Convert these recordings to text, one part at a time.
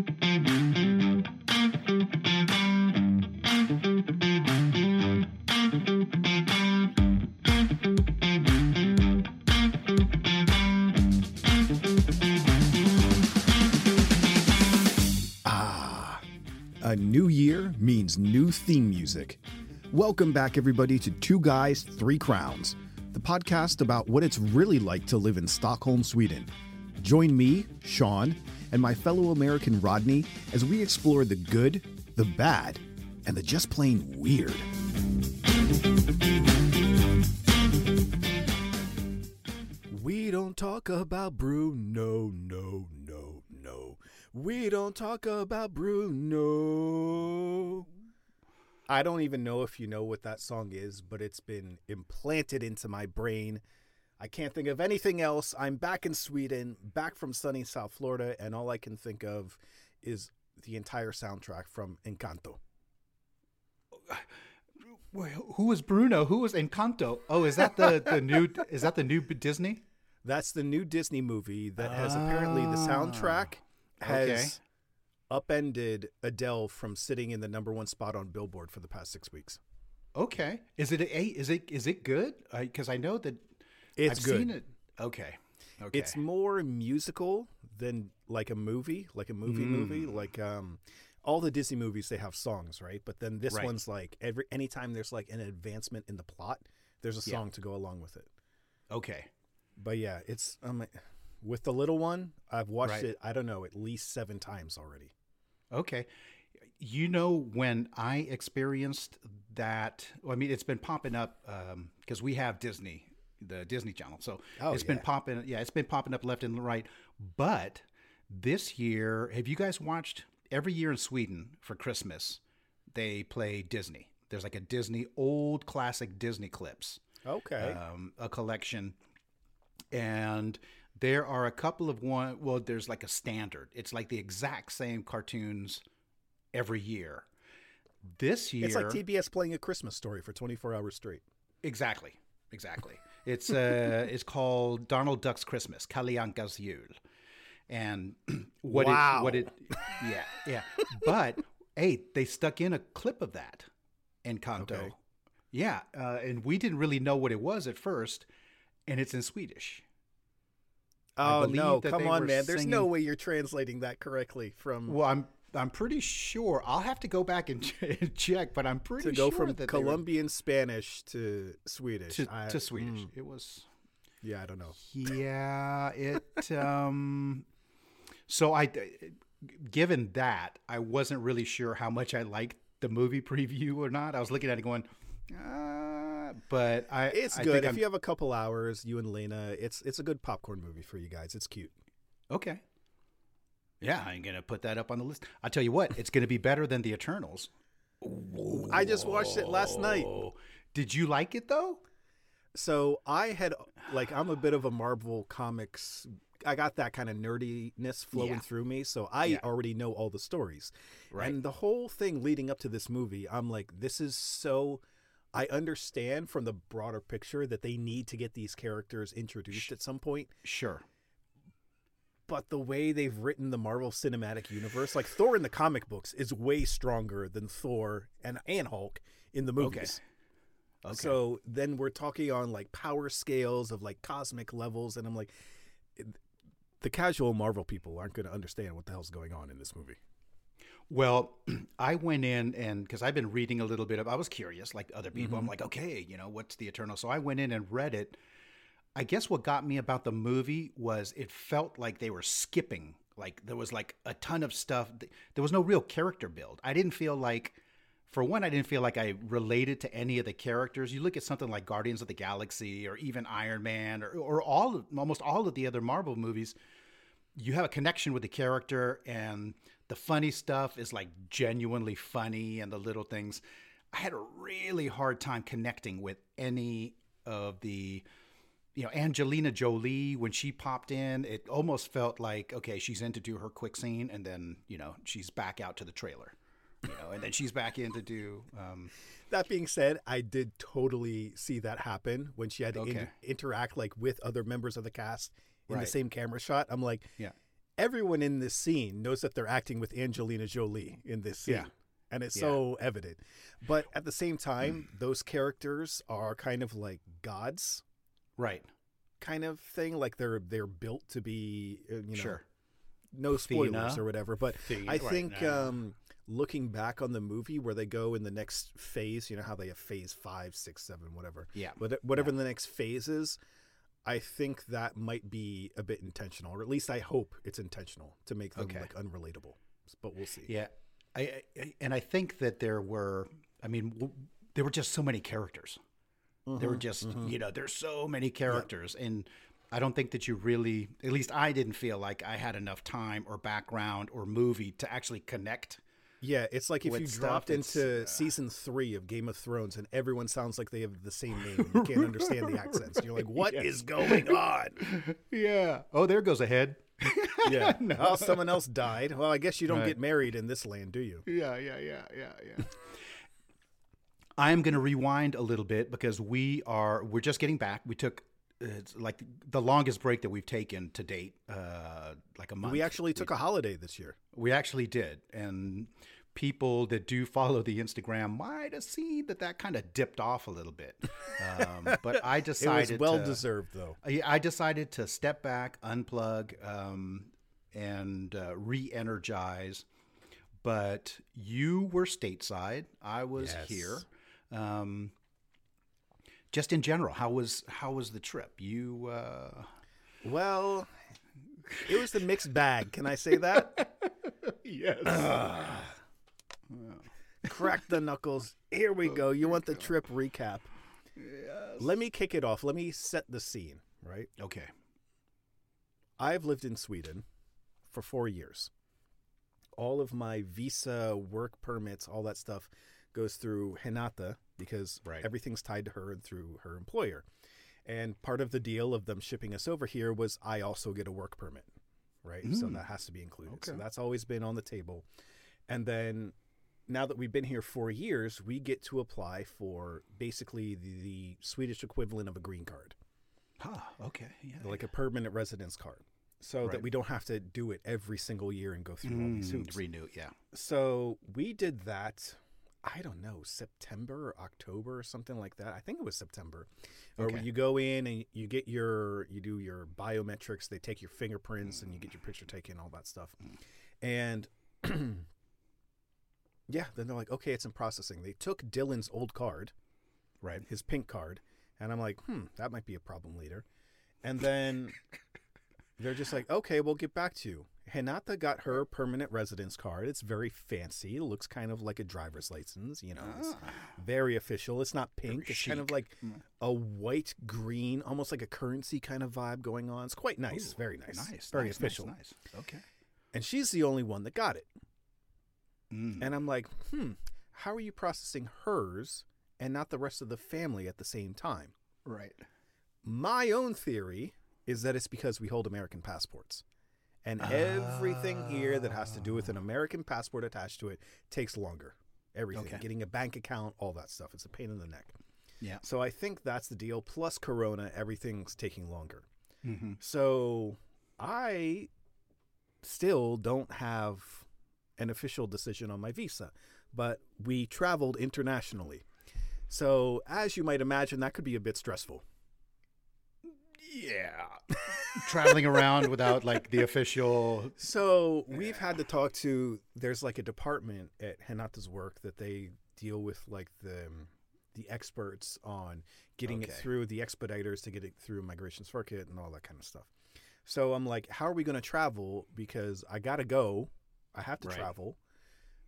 Ah, a new year means new theme music. Welcome back, everybody, to Two Guys, Three Crowns, the podcast about what it's really like to live in Stockholm, Sweden. Join me, Sean, and my fellow American Rodney as we explore the good, the bad, and the just plain weird. We don't talk about Bruno, no, no, no. No. We don't talk about Bruno. I don't even know if you know what that song is, but it's been implanted into my brain. I can't think of anything else. I'm back in Sweden, back from sunny South Florida, and all I can think of is the entire soundtrack from Encanto. Wait, who was Bruno? Who was Encanto? Oh, is that the the new? Is that the new Disney? That's the new Disney movie that has ah. apparently the soundtrack has Okay. upended Adele from sitting in the number one spot on Billboard for the past six weeks. Okay, is it a? Is it is it good? Because I, know that It's I've good. seen it. Okay, okay. It's more musical than like a movie, like a movie movie. Like um, all the Disney movies, they have songs, right? But then this Right. one's like every anytime there's like an advancement in the plot, there's a Yeah. song to go along with it. okay. But yeah, it's um, with the little one, I've watched Right. it. I don't know, at least seven times already. Okay. You know, when I experienced that, well, I mean, it's been popping up because we have Disney, the Disney Channel. So Oh, it's been popping, yeah, it's been popping up left and right. But this year, have you guys watched every year in Sweden for Christmas? They play Disney. There's like a Disney, old classic Disney clips Okay. um, a collection, and there are a couple of one. Well, there's like a standard. It's like the exact same cartoons every year. This year, it's like TBS playing a Christmas story for 24 hours straight. exactly, exactly. It's uh, it's called Donald Duck's Christmas, Kalle Ankas Jul, and what Wow. it what it yeah yeah. But hey, they stuck in a clip of that in Encanto. Okay. Yeah, uh, and we didn't really know what it was at first, and it's in Swedish. Oh no! Come on, man. There's no way you're translating that correctly from Well, I'm I'm pretty sure I'll have to go back and check, but I'm pretty to go sure from that they were- Colombian Spanish to Swedish. to, I- to Swedish. mm, It was yeah, I don't know. yeah, it um so I given that, I wasn't really sure how much I liked the movie preview or not. I was looking at it going uh, but I It's I good think if I'm- you have a couple hours. You and Lena, it's it's a good popcorn movie for you guys. It's cute. Okay. Yeah, I'm gonna put that up on the list. I'll tell you what, it's gonna be better than the Eternals. I just watched it last night. Did you like it though? So I had like I'm a bit of a Marvel comics. I got that kind of nerdiness flowing Yeah. through me, so I Yeah. already know all the stories. Right. And the whole thing leading up to this movie, I'm like, this is so. I understand from the broader picture that they need to get these characters introduced at some point, Sure. But the way they've written the Marvel Cinematic Universe, like Thor in the comic books, is way stronger than Thor and and Hulk in the movies. Okay. okay. So then we're talking on like power scales of like cosmic levels, and I'm like, the casual Marvel people aren't going to understand what the hell's going on in this movie. Well, I went in and because I've been reading a little bit of, I was curious, like other people. I'm mm-hmm. like, okay, you know, what's the Eternal? So I went in and read it. I guess what got me about the movie was it felt like they were skipping. Like there was like a ton of stuff. There was no real character build. I didn't feel like, for one, I didn't feel like I related to any of the characters. You look at something like Guardians of the Galaxy or even Iron Man or, or all, almost all of the other Marvel movies you have a connection with the character and the funny stuff is like genuinely funny and the little things i had a really hard time connecting with any of the you know angelina jolie when she popped in it almost felt like okay she's in to do her quick scene and then you know she's back out to the trailer you know and then she's back in to do um, That being said, I did totally see that happen when she had to Okay. inter- interact like with other members of the cast in the same camera shot. I'm like, Yeah. everyone in this scene knows that they're acting with Angelina Jolie in this scene. Yeah. And it's Yeah. so evident. But at the same time, those characters are kind of like gods Right. kind of thing. Like they're they're built to be uh, you know Sure. no spoilers or whatever. But I think no. um, looking back on the movie where they go in the next phase, you know how they have phase five, six, seven, whatever. Yeah. What- Whatever the next phase is, I think that might be a bit intentional, or at least I hope it's intentional to make them Okay. like unrelatable. But we'll see. Yeah, I, I and I think that there were. I mean, w- there were just so many characters. There were just you know, there's so many characters, and I don't think that you really, at least I didn't feel like I had enough time or background or movie to actually connect. Yeah, it's like if you dropped into uh, season three of Game of Thrones and everyone sounds like they have the same name you can't understand the accents. You're like, what is going on? Yeah. Oh, there goes a head. Yeah. Oh, someone else died. Well, I guess you don't Right. get married in this land, do you? Yeah, yeah, yeah, yeah, yeah. I am going to rewind a little bit because we are we're just getting back. We took it's like the longest break that we've taken to date, uh, like a month. We actually took a holiday this year. we actually did, and people that do follow the Instagram might have seen that that kind of dipped off a little bit. Um, but I decided it was well to- deserved, though. I I decided to step back, unplug, um, and uh, re-energize. But you were stateside. I was Yes. here. Um, just in general, how was how was the trip? You uh, Well, it was a mixed bag. Can I say that? yes, Crack the knuckles. Here we go. You want the trip recap? Yes. Let me kick it off. Let me set the scene, right? okay, I've lived in Sweden for four years. All of my visa, work permits, all that stuff goes through Hinata because Right. everything's tied to her and through her employer. And part of the deal of them shipping us over here was I also get a work permit, right? So Mm. that has to be included. So that's always been on the table. And then now that we've been here four years, we get to apply for basically the, the Swedish equivalent of a green card ah, okay, yeah, like a permanent residence card so that we don't have to do it every single year and go through all these Mm, hoops. renew, yeah, So we did that, I don't know, September or October or something like that. I think it was September. Or Okay. you go in and you get your, you do your biometrics, they take your fingerprints and you get your picture taken, all that stuff. And yeah, then they're like, okay, it's in processing. They took Dylan's old card right. his pink card, and I'm like, hmm, that might be a problem later. And then they're just like, okay, we'll get back to you. Hinata got her permanent residence card. It's very fancy. It looks kind of like a driver's license. You know, it's Ah. very official. It's not pink. Very it's kind of like Mm. a white green, almost like a currency kind of vibe going on. It's quite nice. Ooh, very nice. nice, Very nice, official. Nice, nice. Okay. And she's the only one that got it. Mm. And I'm like, hmm, how are you processing hers and not the rest of the family at the same time? right. My own theory is that it's because we hold American passports. And everything here that has to do with an American passport attached to it takes longer. Everything. Okay. Getting a bank account, all that stuff. It's a pain in the neck. Yeah. So I think that's the deal. Plus Corona, everything's taking longer. Mm-hmm. So I still don't have an official decision on my visa, but we traveled internationally. So as you might imagine, that could be a bit stressful. Yeah. Traveling around without like the official. So we've had to talk to. There's like a department at Hinata's work that they deal with, like the the experts on getting it through the expediters to get it through Migrationsverket and all that kind of stuff. So I'm like, how are we going to travel? Because I got to go. I have to Right. travel,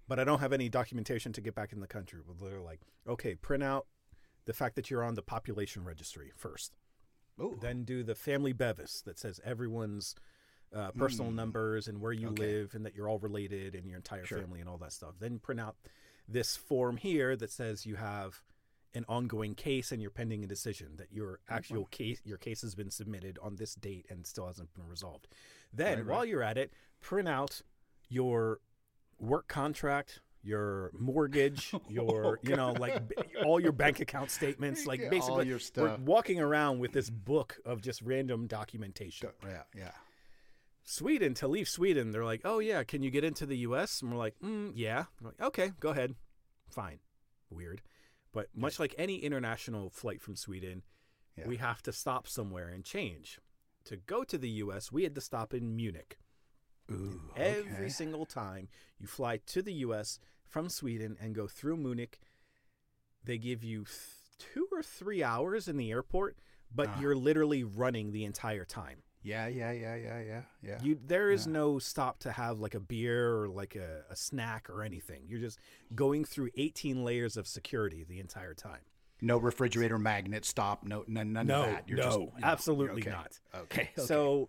but I don't have any documentation to get back in the country. Well, they're like, okay, print out the fact that you're on the population registry first Oh, then do the family bevis that says everyone's uh, personal Mm. numbers and where you Okay. live and that you're all related and your entire Sure. family and all that stuff. Then print out this form here that says you have an ongoing case and you're pending a decision that your actual case your case has been submitted on this date and still hasn't been resolved. Then Right, while right. you're at it, print out your work contract, your mortgage, your you know like b- all your bank account statements, like Yeah, all basically your we're stuff. walking around with this book of just random documentation. yeah, yeah. Sweden to leave Sweden. They're like, oh yeah, can you get into the U.S.? And we're like, mm, yeah. We're like, okay, go ahead, fine. Weird, but much like any international flight from Sweden, Yeah. we have to stop somewhere and change. To go to the U.S., we had to stop in Munich. Ooh, Every okay. single time you fly to the U.S. from Sweden and go through Munich, they give you th- two or three hours in the airport, but Ah. you're literally running the entire time. Yeah, yeah, yeah, yeah, yeah, yeah. You there is Yeah. no stop to have like a beer or like a, a snack or anything. You're just going through 18 layers of security the entire time. no refrigerator magnet stop. No, none, none No, of that. You're no, just, know, absolutely okay. not. Okay. okay. So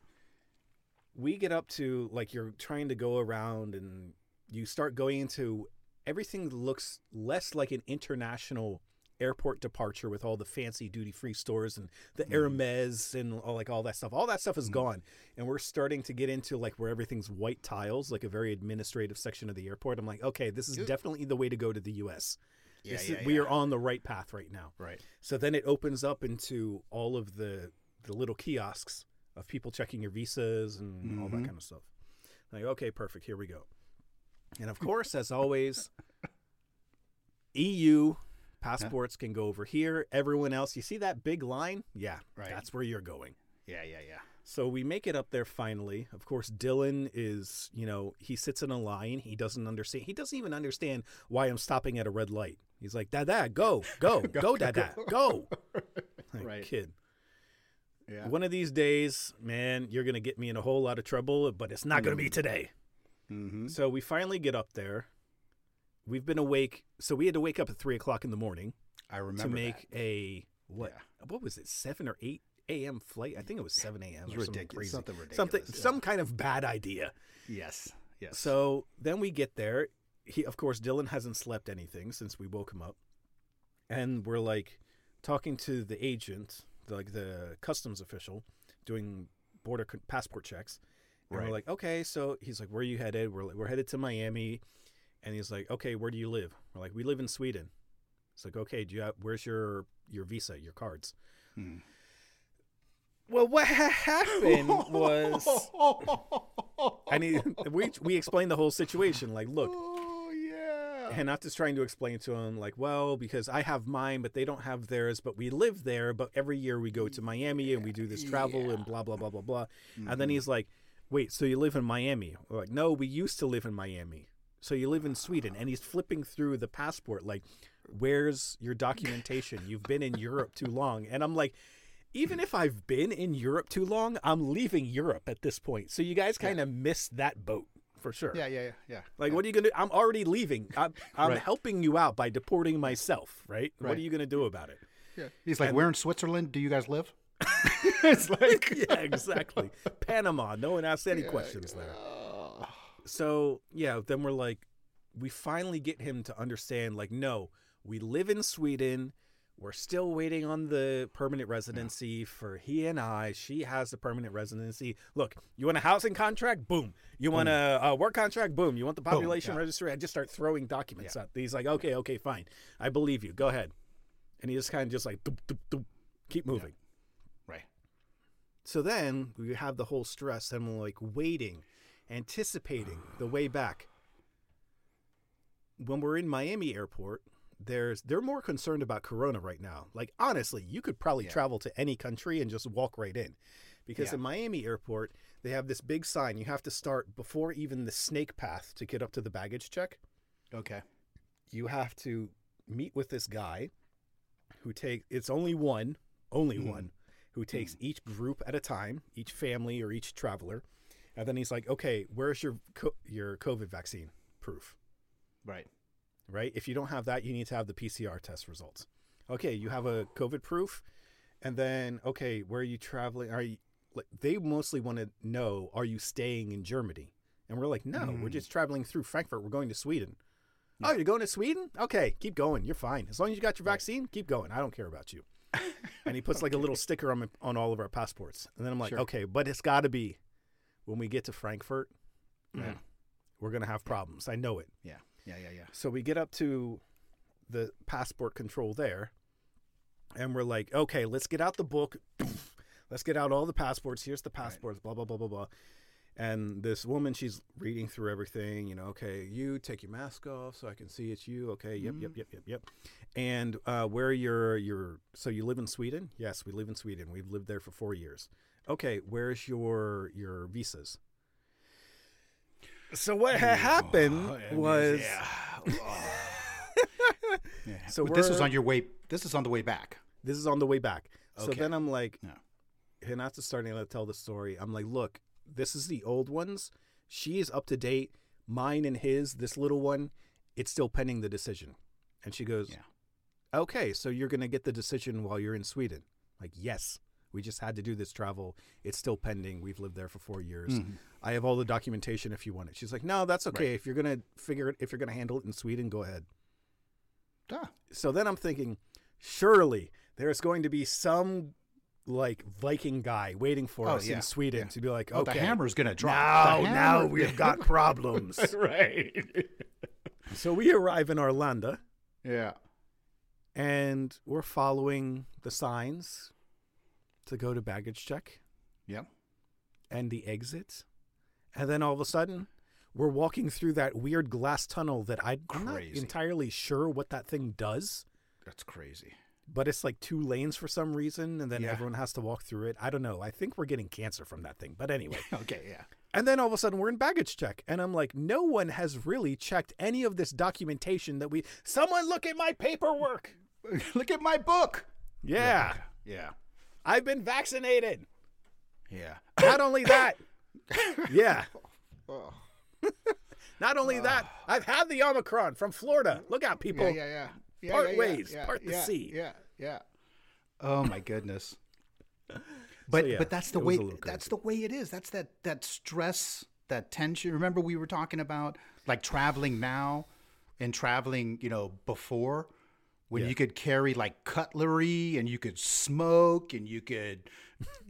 we get up to like you're trying to go around and you start going into everything looks less like an international airport departure with all the fancy duty free stores and the mm-hmm. Hermes and all like all that stuff. All that stuff is mm-hmm. gone. And we're starting to get into like where everything's white tiles, like a very administrative section of the airport. I'm like, okay, this is definitely the way to go to the US. yeah, yeah, is, We are on the right path right now. right. So then it opens up into all of the the little kiosks of people checking your visas and all that Mhm. kind of stuff. Like, okay, perfect, here we go. And of course, as always, EU passports can go over here. Everyone else, you see that big line? Yeah, Right. that's where you're going. Yeah, yeah, yeah. So we make it up there finally. Of course, Dylan is, you know, he sits in a line. He doesn't understand. He doesn't even understand why I'm stopping at a red light. He's like, Dada, go, go, go, Dada, go. Like, Right. Kid. Yeah. One of these days, man, you're going to get me in a whole lot of trouble, but it's not going to be today. Mm-hmm. So we finally get up there. We've been awake. So we had to wake up at three o'clock in the morning I remember to make that. a, what, Yeah. what was it, 7 or 8 a.m. flight? I think it was 7 a.m. It was something ridiculous. Something ridiculous. Something, yeah. some kind of bad idea. Yes. Yes. So then we get there. He, of course, Dylan hasn't slept anything since we woke him up, and we're like talking to the agent, like the customs official, doing border con- passport checks. And Right. we're like, okay, so he's like, where are you headed? We're like, we're headed to Miami, and he's like, okay, where do you live? We're like, we live in Sweden. It's like, okay, do you have, where's your your visa, your cards? Hmm. Well, what ha- happened was, I mean, we we explained the whole situation. Like, look, And not just trying to explain to him like well because i have mine but they don't have theirs but we live there but every year we go to miami and we do this travel and blah blah blah blah blah. And then mm-hmm. he's like wait so you live in miami? We're like no we used to live in miami. So you live in sweden? And he's flipping through the passport like where's your documentation? You've been in europe too long. And i'm like even if I've been in Europe too long, I'm leaving Europe at this point. So you guys kind of missed that boat for sure. Yeah, yeah, yeah, yeah. Like, what are you gonna? do? I'm already leaving. I'm, I'm Right. helping you out by deporting myself, right? What are you gonna do about it? Yeah. He's like, where in Switzerland do you guys live? it's like, yeah, exactly. Panama. No one asks any questions there. So yeah, then we're like, we finally get him to understand. Like, no, we live in Sweden. We're still waiting on the permanent residency for he and I. She has the permanent residency. Look, you want a housing contract? Boom. You want a, a work contract? Boom. You want the population yeah. registry? I just start throwing documents Yeah. out. He's like, okay, okay, fine. I believe you. Go ahead. And he just kind of just like, doop, doop, doop, keep moving. right. So then we have the whole stress and we're like waiting, anticipating the way back. When we're in Miami airport, there's they're more concerned about corona right now. Like honestly, you could probably Yeah. travel to any country and just walk right in. Because Yeah. in Miami airport, they have this big sign you have to start before even the snake path to get up to the baggage check. Okay. You have to meet with this guy who take it's only one, only Mhm. one who takes each group at a time, each family or each traveler, and then he's like, "Okay, where's your co- your COVID vaccine proof?" Right. Right? If you don't have that, you need to have the PCR test results. Okay, you have a COVID proof, and then okay, where are you traveling? Are you like they mostly want to know are you staying in Germany? And we're like, "No, we're Mm. just traveling through Frankfurt. We're going to Sweden." Oh, you're going to Sweden? Okay, keep going. You're fine. As long as you got your vaccine, keep going. I don't care about you. and he puts like a little sticker on on all of our passports. And then I'm like, Sure. okay, but it's got to be when we get to Frankfurt, Yeah. we're gonna have problems. I know it. Yeah. Yeah. Yeah. Yeah. So we get up to the passport control there, and we're like, okay, let's get out the book. Let's get out all the passports. Here's the passports. Blah blah blah blah blah. And this woman, she's reading through everything. You know, okay, you take your mask off so I can see it's you. Okay, yep, yep, yep, yep, yep. And uh, where are your your? So you live in Sweden? Yes, we live in Sweden. We've lived there for four years. Okay, where's your your visas? So what had happened Oh, was yeah. Yeah. So this is we're- on your way. This is on the way back. this is on the way back. So then I'm like, Yeah. Hinata's starting to tell the story. I'm like, look, this is the old ones. She is up to date. Mine and his, this little one, it's still pending the decision. And she goes, Yeah. okay, so you're going to get the decision while you're in Sweden. Like, yes, we just had to do this travel. It's still pending. We've lived there for four years. Mhm. I have all the documentation if you want it. She's like, no, that's okay. If you're going to figure it, if you're going to handle it in Sweden, go ahead. Ah, So then I'm thinking, surely there's going to be some like Viking guy waiting for Oh, us yeah, in Sweden yeah. to be like, oh, okay, the hammer's gonna drop. now, now we've got problems. right. so we arrive in Arlanda yeah. and we're following the signs to go to baggage check Yeah. and the exit. And then all of a sudden, we're walking through that weird glass tunnel that I, I'm not entirely sure what that thing does. That's crazy. but it's like two lanes for some reason, and then Yeah. everyone has to walk through it. I don't know. I think we're getting cancer from that thing. But anyway. Okay. Yeah. and then all of a sudden we're in baggage check. And I'm like, no one has really checked any of this documentation that we. Someone look at my paperwork. Look at my book. Yeah. Yeah. I've been vaccinated. Yeah. Not only that. yeah. Oh. Not only that, I've had the Omicron from Florida. Look out, people. Yeah. Yeah. Yeah. yeah Part yeah, yeah, ways, yeah, part the yeah, sea. Yeah. Yeah. Oh my goodness. But yeah, but that's the way that's the way it is. That's that that stress, that tension. Remember we were talking about like traveling now and traveling, you know, before when Yeah. you could carry like cutlery and you could smoke and you could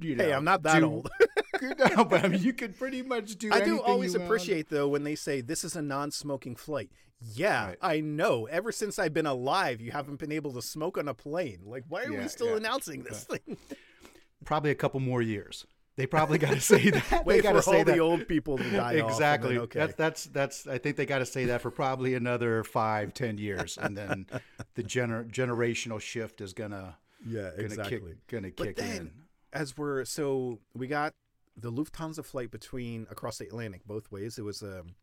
you know Hey, I'm not that do- old. no, but I mean you could pretty much do I do always appreciate though when they say this is a non-smoking flight. Yeah, Right. I know. Ever since I've been alive, you haven't been able to smoke on a plane. Like, why are Yeah, we still yeah. announcing this thing? probably a couple more years. They probably got to say that. they got to say all that. the old people to die off, then, exactly. okay. That's that's that's. I think they got to say that for probably another five, ten years, and then the gener- generational shift is gonna yeah, gonna exactly. kick gonna But kick then, in. as we're so we got the Lufthansa flight between across the Atlantic both ways. It was um,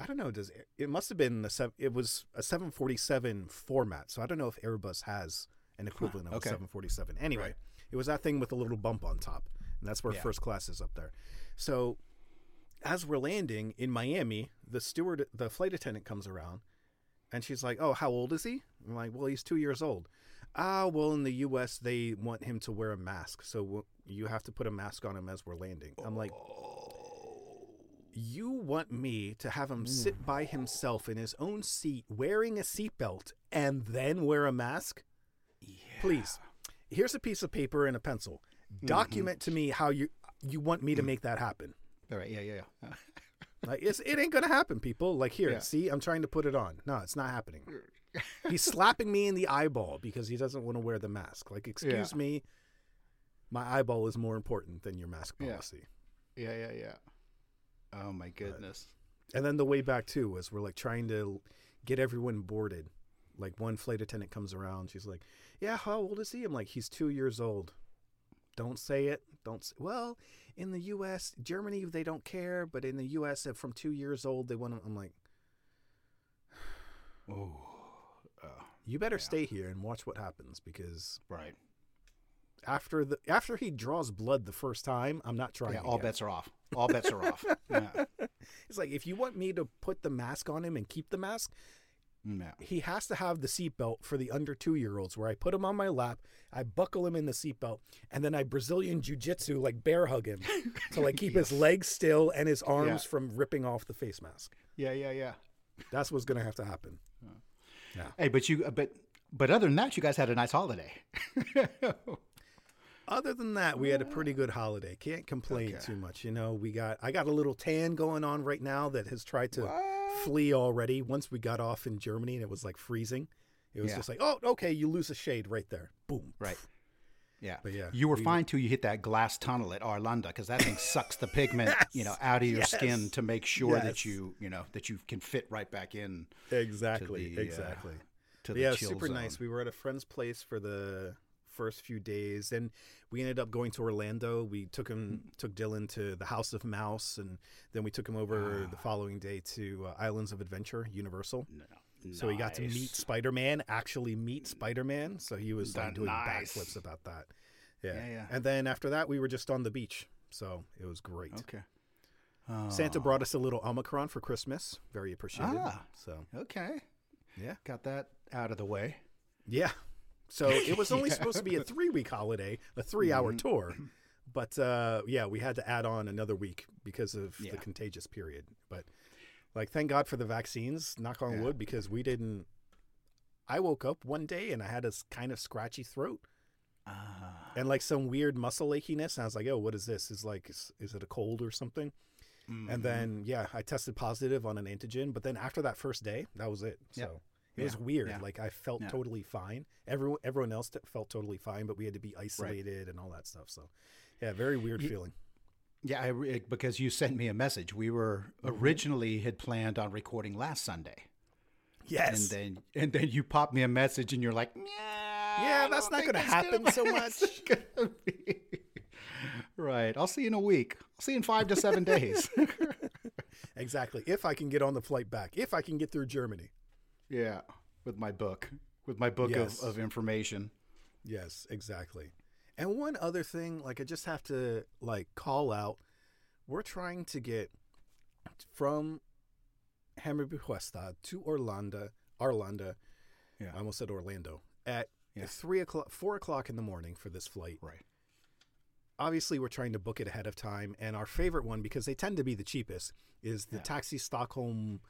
I don't know. Does it must have been a sev- it was a 747 format. So I don't know if Airbus has an equivalent of okay. a 747. Anyway, Right. it was that thing with a little bump on top, and that's where Yeah. first class is up there. So as we're landing in Miami, the steward, the flight attendant comes around, and she's like, "Oh, how old is he?" I'm like, "Well, he's two years old." Ah, well, in the U.S., they want him to wear a mask, so you have to put a mask on him as we're landing. I'm like, you want me to have him sit by himself in his own seat, wearing a seatbelt, and then wear a mask? Please, here's a piece of paper and a pencil. Mm-hmm. Document to me how you you want me to mm. make that happen. All right. Yeah. Yeah. Yeah. Like it's, it ain't gonna happen, people. Like here, Yeah. see, I'm trying to put it on. No, it's not happening. He's slapping me in the eyeball because he doesn't want to wear the mask. Like, excuse Yeah. me, my eyeball is more important than your mask Yeah. policy. yeah. Yeah. Yeah. Oh my goodness. And then the way back too was we're like trying to get everyone boarded. Like one flight attendant comes around, she's like, "Yeah, how old is he?" I'm like, "He's two years old." Don't say it. Don't. Say, well, in the U.S., Germany, they don't care, but in the U.S., if from two years old, they want. to I'm like, Oh. you better stay here and watch what happens because Right. after the after he draws blood the first time, I'm not trying. Yeah. All bets are off. All bets are off. Yeah. It's like if you want me to put the mask on him and keep the mask, Yeah. he has to have the seatbelt for the under two year olds where I put him on my lap, I buckle him in the seatbelt, and then I Brazilian jiu jitsu like bear hug him to like keep his legs still and his arms Yeah. from ripping off the face mask. Yeah. Yeah. Yeah. That's what's gonna have to happen. Yeah. Hey, but you, uh, but, but other than that, you guys had a nice holiday. Other than that, we had a pretty good holiday. Can't complain Okay. too much. You know, we got I got a little tan going on right now that has tried to flee already. Once we got off in Germany and it was like freezing, it was Yeah. just like, oh, okay, you lose a shade right there. Boom. right. Yeah. But yeah, You were we- fine till you hit that glass tunnel at Arlanda because that thing sucks the pigment, you know, out of your skin to make sure Yes. that you, you know, that you can fit right back in exactly, the, uh, exactly. to But the yeah, super zone. nice. We were at a friend's place for the first few days, and we ended up going to Orlando. We took him, Mm. took Dylan to the House of Mouse, and then we took him over Ah. the following day to uh, Islands of Adventure, Universal. No. So he got to meet Spider Man, actually meet Spider Man. So he was like doing nice. backflips about that. Yeah. Yeah, yeah. And then after that, we were just on the beach. So it was great. Okay. Santa brought us a little Omicron for Christmas. Very appreciated. Ah. So Okay. yeah. Got that out of the way. Yeah. So it was only supposed to be a three week holiday, a three hour Mm-hmm. tour. But uh, yeah, we had to add on another week because of Yeah. the contagious period. But like, thank God for the vaccines, knock on Yeah. wood, because we didn't. I woke up one day and I had a kind of scratchy throat Ah. and like some weird muscle achiness. And I was like, oh, what is this? Is like, is, is it a cold or something? Mm-hmm. And then, yeah, I tested positive on an antigen. But then after that first day, that was it. So It was weird. Yeah. Like I felt Yeah. totally fine. Everyone, everyone else t- felt totally fine, but we had to be isolated and all that stuff. So, yeah, very weird Ye- feeling. Yeah, I re- because you sent me a message. We were Mm-hmm. originally had planned on recording last Sunday, Yes. and then and then you popped me a message, and you're like, "Yeah, Yeah, that's don't gonna happen so it's gonna be." right. I'll see you in a week. I'll see you in five to seven days. exactly. If I can get on the flight back, if I can get through Germany. Yeah, with my book, with my book Yes. of, of information. Yes, exactly. And one other thing, like I just have to like call out, we're trying to get from Hammarby Sjöstad to Orlando, Orlando. Yeah. I almost said Orlando at Yeah. three o'clock, four o'clock in the morning for this flight. Right. Obviously, we're trying to book it ahead of time, and our favorite one because they tend to be the cheapest is the Yeah. Taxi Stockholm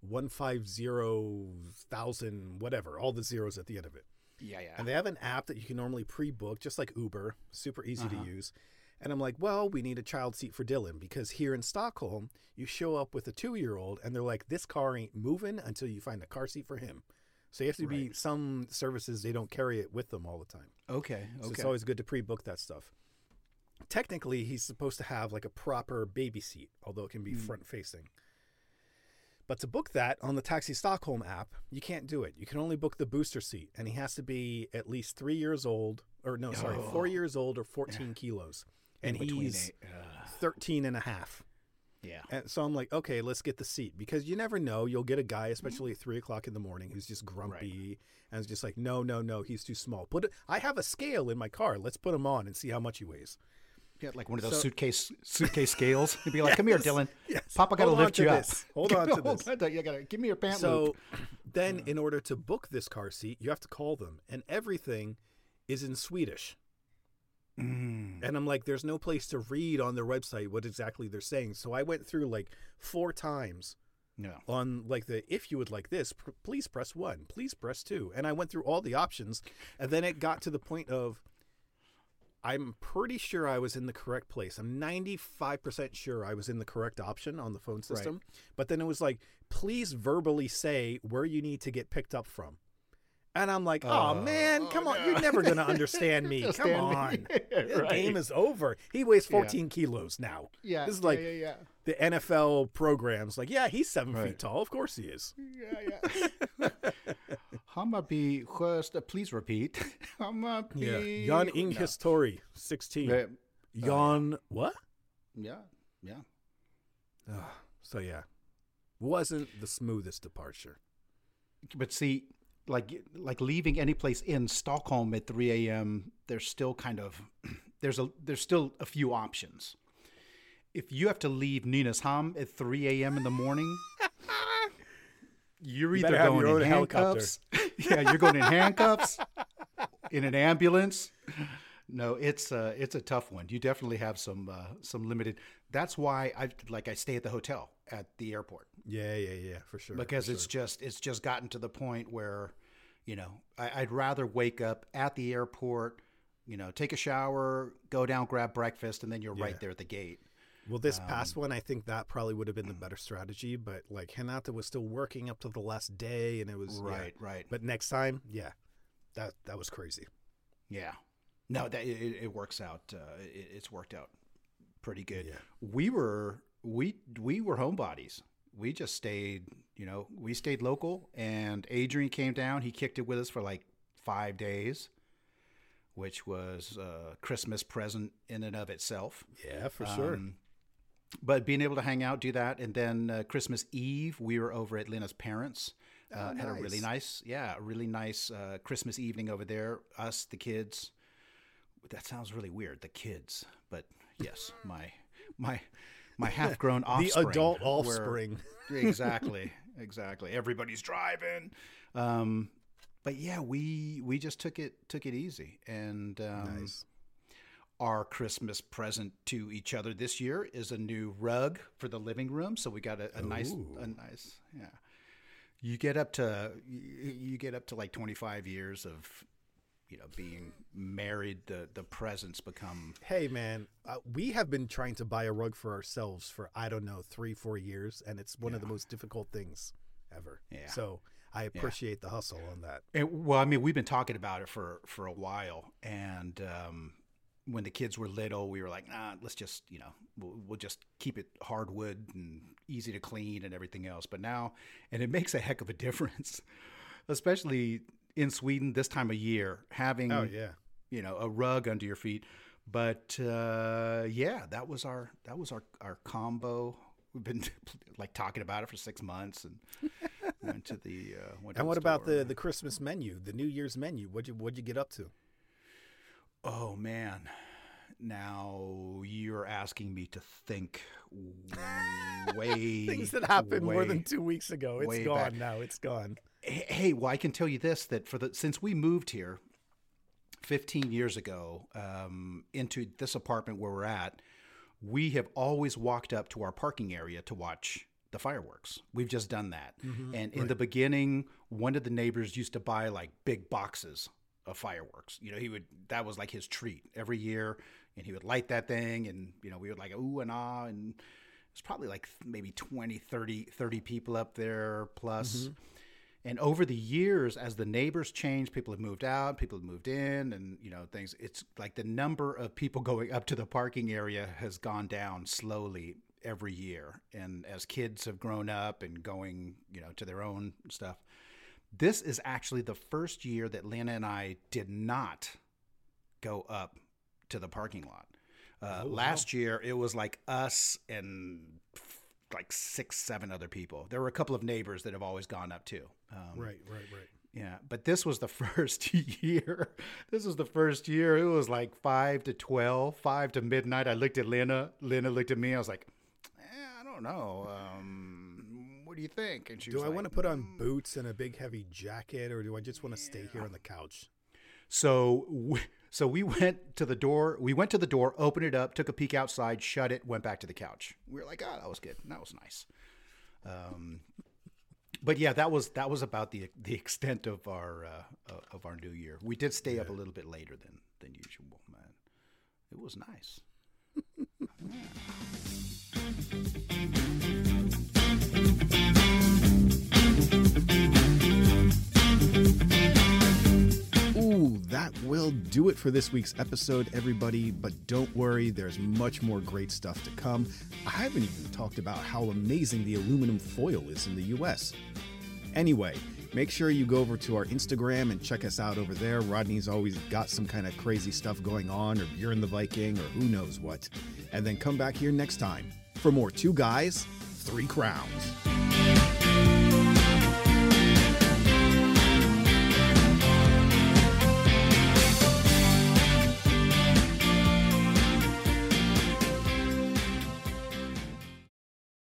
one five zero thousand whatever, all the zeros at the end of it. Yeah, yeah. And they have an app that you can normally pre-book, just like Uber, super easy Uh-huh. to use. And I'm like, well, we need a child seat for Dylan because here in Stockholm, you show up with a two-year-old, and they're like, this car ain't moving until you find a car seat for him. So you have to be some services they don't carry it with them all the time. okay. So Okay. it's always good to pre-book that stuff. Technically, he's supposed to have like a proper baby seat, although it can be Hmm. front-facing. But to book that on the Taxi Stockholm app, you can't do it. You can only book the booster seat, and he has to be at least three years old, or no, sorry, four years old or 14 kilos. And he's eight- uh, 13 and a half. yeah. And so I'm like, okay, let's get the seat because you never know. You'll get a guy, especially at three o'clock in the morning, who's just grumpy and is just like, no, no, no, he's too small. Put it, I have a scale in my car. Let's put him on and see how much he weighs. Yeah, like one of those So- suitcase suitcase scales. You'd be like, "Come here, Dylan. yes. Papa got to lift you this. up. Hold on to Hold this. on to- You gotta give me your pant So loop. then, in order to book this car seat, you have to call them, and everything is in Swedish. Mm. And I'm like, there's no place to read on their website what exactly they're saying. So I went through like four times No. on like the if you would like this, pr- please press one, please press two, and I went through all the options, and then it got to the point of. I'm pretty sure I was in the correct place. I'm 95% sure I was in the correct option on the phone system. But then it was like, please verbally say where you need to get picked up from. And I'm like, oh, Oh, man, oh, come oh, on. no. You're never going to understand me. Come stand me. on. The Right. game is over. He weighs Yeah. 14 kilos now. Yeah. This is like yeah, yeah, the NFL programs. Like, yeah, he's seven Right. feet tall. Of course he is. yeah. Yeah, yeah. Hammarby Sjöst, uh, please repeat. Hammarby. Yeah. Jan No. Inghistori, 16. Yeah. Jan, what? Yeah. Yeah. Ugh. So, yeah. Wasn't the smoothest departure. But see, like like leaving any place in Stockholm at 3 a.m. There's still kind of there's a there's still a few options. If you have to leave Nynäshamn at 3 a.m. in the morning, you're either have going in handcuffs. yeah, you're going in handcuffs, in an ambulance. No, it's uh, it's a tough one. You definitely have some uh, some limited. That's why I like I stay at the hotel at the airport Yeah, yeah, yeah, for sure. because for it's sure. just it's just gotten to the point where you know I, i'd rather wake up at the airport you know take a shower go down grab breakfast and then you're Yeah. right there at the gate Well, this Um, past one, I think that probably would have been the better strategy, but like Hinata was still working up to the last day, and it was yeah. right right But next time, yeah, that that was crazy. yeah no, that it, it works out. Uh, it, it's worked out pretty good. Yeah. We were we we were homebodies. We just stayed. You know, we stayed local, and Adrian came down. He kicked it with us for like five days, which was a Christmas present in and of itself. Yeah, for sure. But being able to hang out, do that, and then uh, Christmas Eve, we were over at Lena's parents. Uh, Oh, Had a really nice. nice, yeah, a really nice uh, Christmas evening over there. Us, the kids. That sounds really weird, the kids, but yes, my my my half-grown offspring, the offspring. adult were- offspring. exactly, exactly. Everybody's driving. Um, but yeah, we we just took it took it easy, and um, Nice. Our Christmas present to each other this year is a new rug for the living room. So we got a, a nice, a nice, yeah. You get up to you get up to like twenty five years of, you know, being married. The the presents become Hey man, uh, we have been trying to buy a rug for ourselves for I don't know three, four years, and it's one of the most difficult things ever. Yeah. So I appreciate the hustle on that. And, well, I mean, we've been talking about it for for a while, and um, when the kids were little, we were like, nah, let's just you know, we'll, we'll just keep it hardwood and easy to clean and everything else. But now, and it makes a heck of a difference, especially in Sweden this time of year, having Oh yeah. you know a rug under your feet. But uh, yeah, that was our that was our our combo. We've been like talking about it for six months and went to the. Uh, went to And what the about the the Christmas menu, the New Year's menu? What'd you what'd you get up to? Oh man. Now you're asking me to think way Things that happened more than two weeks ago. It's gone back. now. It's gone. Hey, well, I can tell you this: that for the since we moved here 15 years ago um, into this apartment where we're at, we have always walked up to our parking area to watch the fireworks. We've just done that. And in the beginning, one of the neighbors used to buy like big boxes of fireworks. You know, he would that was like his treat every year, and he would light that thing, and you know, we would like ooh and ah, and it's probably like maybe 20, 30, 30 people up there plus. And over the years, as the neighbors changed, people have moved out, people have moved in, and you know things. It's like the number of people going up to the parking area has gone down slowly every year. And as kids have grown up and going, you know, to their own stuff, this is actually the first year that Lena and I did not go up to the parking lot. Uh, Oh, wow. last year, it was like us and like six, seven other people. There were a couple of neighbors that have always gone up too. Um, Right, right, right. Yeah, but this was the first year. This was the first year. It was like five to twelve, five to midnight. I looked at Lena. Lena looked at me. I was like, eh, I don't know. Um, what do you think? And she Do was I like, want to put on "Mm." boots and a big heavy jacket, or do I just want to stay here on the couch? So, we, so we went to the door. We went to the door, opened it up, took a peek outside, shut it, went back to the couch. We were like, oh, that was good. That was nice. Um, but yeah, that was that was about the the extent of our uh, of our new year. We did stay up a little bit later than than usual, man. It was nice. That will do it for this week's episode, everybody. But don't worry, there's much more great stuff to come. I haven't even talked about how amazing the aluminum foil is in the US. Anyway, make sure you go over to our Instagram and check us out over there. Rodney's always got some kind of crazy stuff going on, or you're in the Viking, or who knows what. And then come back here next time for more Two Guys, Three Crowns.